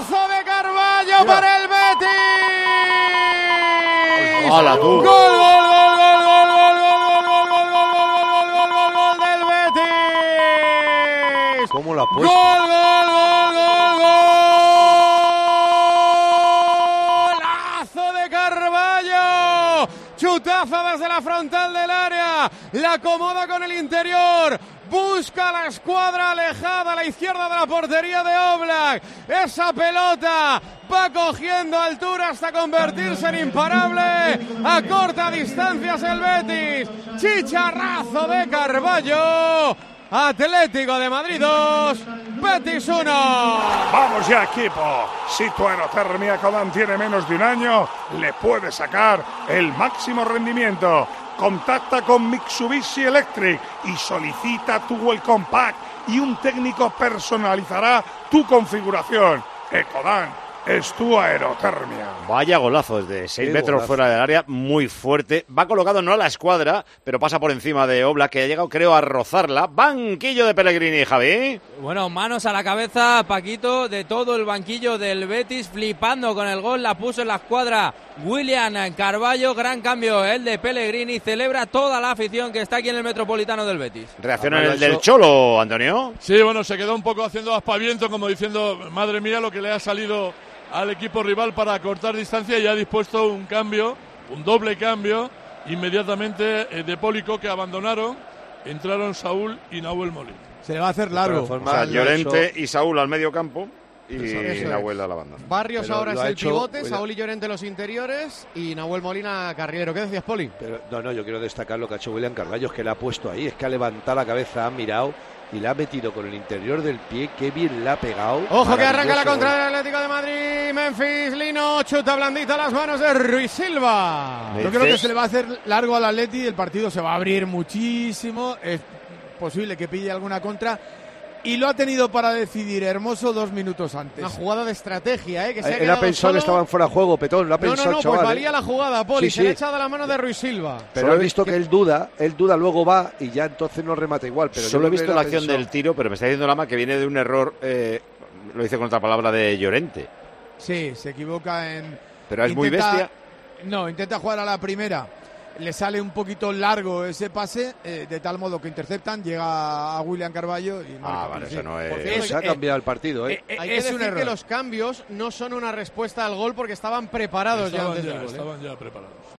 Golazo de Carballo para el Betis. ¡Hala, tú! Gol, gol, gol, gol, gol, gol, gol, gol, gol, gol, gol, gol, gol, gol, gol del Betis. ¿Cómo la ha Gol, puesto? gol, gol, gol, golazo de Carballo. Chutazo desde la frontal del área. La acomoda con el interior. Busca la escuadra alejada a la izquierda de la portería de Oblak. Esa pelota va cogiendo altura hasta convertirse en imparable. A corta distancia es el Betis. Chicharrazo de Carballo. Atlético de Madrid 2, Betis 1. Vamos ya, equipo. Si tu aerotermia Codan tiene menos de un año, le puedes sacar el máximo rendimiento. Contacta con Mitsubishi Electric y solicita tu Welcome Pack y un técnico personalizará tu configuración. Ecodan es tu aerotermia. Vaya golazo desde 6 Qué metros golazo. fuera del área, muy fuerte. Va colocado no a la escuadra, pero pasa por encima de Obla, que ha llegado, creo, a rozarla. Banquillo de Pellegrini, Javi. Bueno, manos a la cabeza, Paquito, de todo el banquillo del Betis, flipando con el gol, la puso en la escuadra William Carballo, gran cambio el de Pellegrini, celebra toda la afición que está aquí en el Metropolitano del Betis. Reacciona el del Cholo, Antonio. Sí, bueno, se quedó un poco haciendo aspaviento, como diciendo, madre mía, lo que le ha salido al equipo rival para cortar distancia y ha dispuesto un cambio, un doble cambio, inmediatamente eh, de Pólico que abandonaron, entraron Saúl y Nahuel Molina. Se le va a hacer largo. O sea, Llorente y Saúl al medio campo y Eso es. Nahuel a la banda. Barrios Pero ahora es el hecho- pivote, Saúl y Llorente los interiores y Nahuel Molina carrilero. ¿Qué decías, Poli? Pero, no, no, yo quiero destacar lo que ha hecho William Carballo, es que le ha puesto ahí, es que ha levantado la cabeza, ha mirado y le ha metido con el interior del pie, qué bien le ha pegado. Ojo que arranca la contra del Atlético de Madrid. Memphis, Lino, chuta blandito a las manos de Ruiz Silva. Yo creo que se le va a hacer largo al Atleti, el partido se va a abrir muchísimo, es posible que pille alguna contra y lo ha tenido para decidir Hermoso dos minutos antes. Una jugada de estrategia, ¿eh? Que se ha Él ha pensado solo. que estaban fuera de juego, Petón, lo ha No, no, pensado no, pues valía ¿eh? la jugada, Poli. Sí, Se le ha echado la mano de Ruiz Silva. Pero Solo he visto que él duda, él duda, luego va y ya entonces no remata igual. Pero yo Solo he visto la acción del tiro, pero me está diciendo Lama que viene de un error, eh, lo dice con otra palabra, de Llorente. Sí, se equivoca en... Pero es muy bestia. No, intenta jugar a la primera. Le sale un poquito largo ese pase, eh, de tal modo que interceptan, llega a William Carballo y Ah, marca. vale, Sí. eso no es... Cierto, Se ha Eh, cambiado el partido, ¿eh? Eh, Hay es que un decir que error. los cambios no son una respuesta al gol porque estaban preparados ya Estaban antes ya, del gol. ¿eh? estaban ya preparados.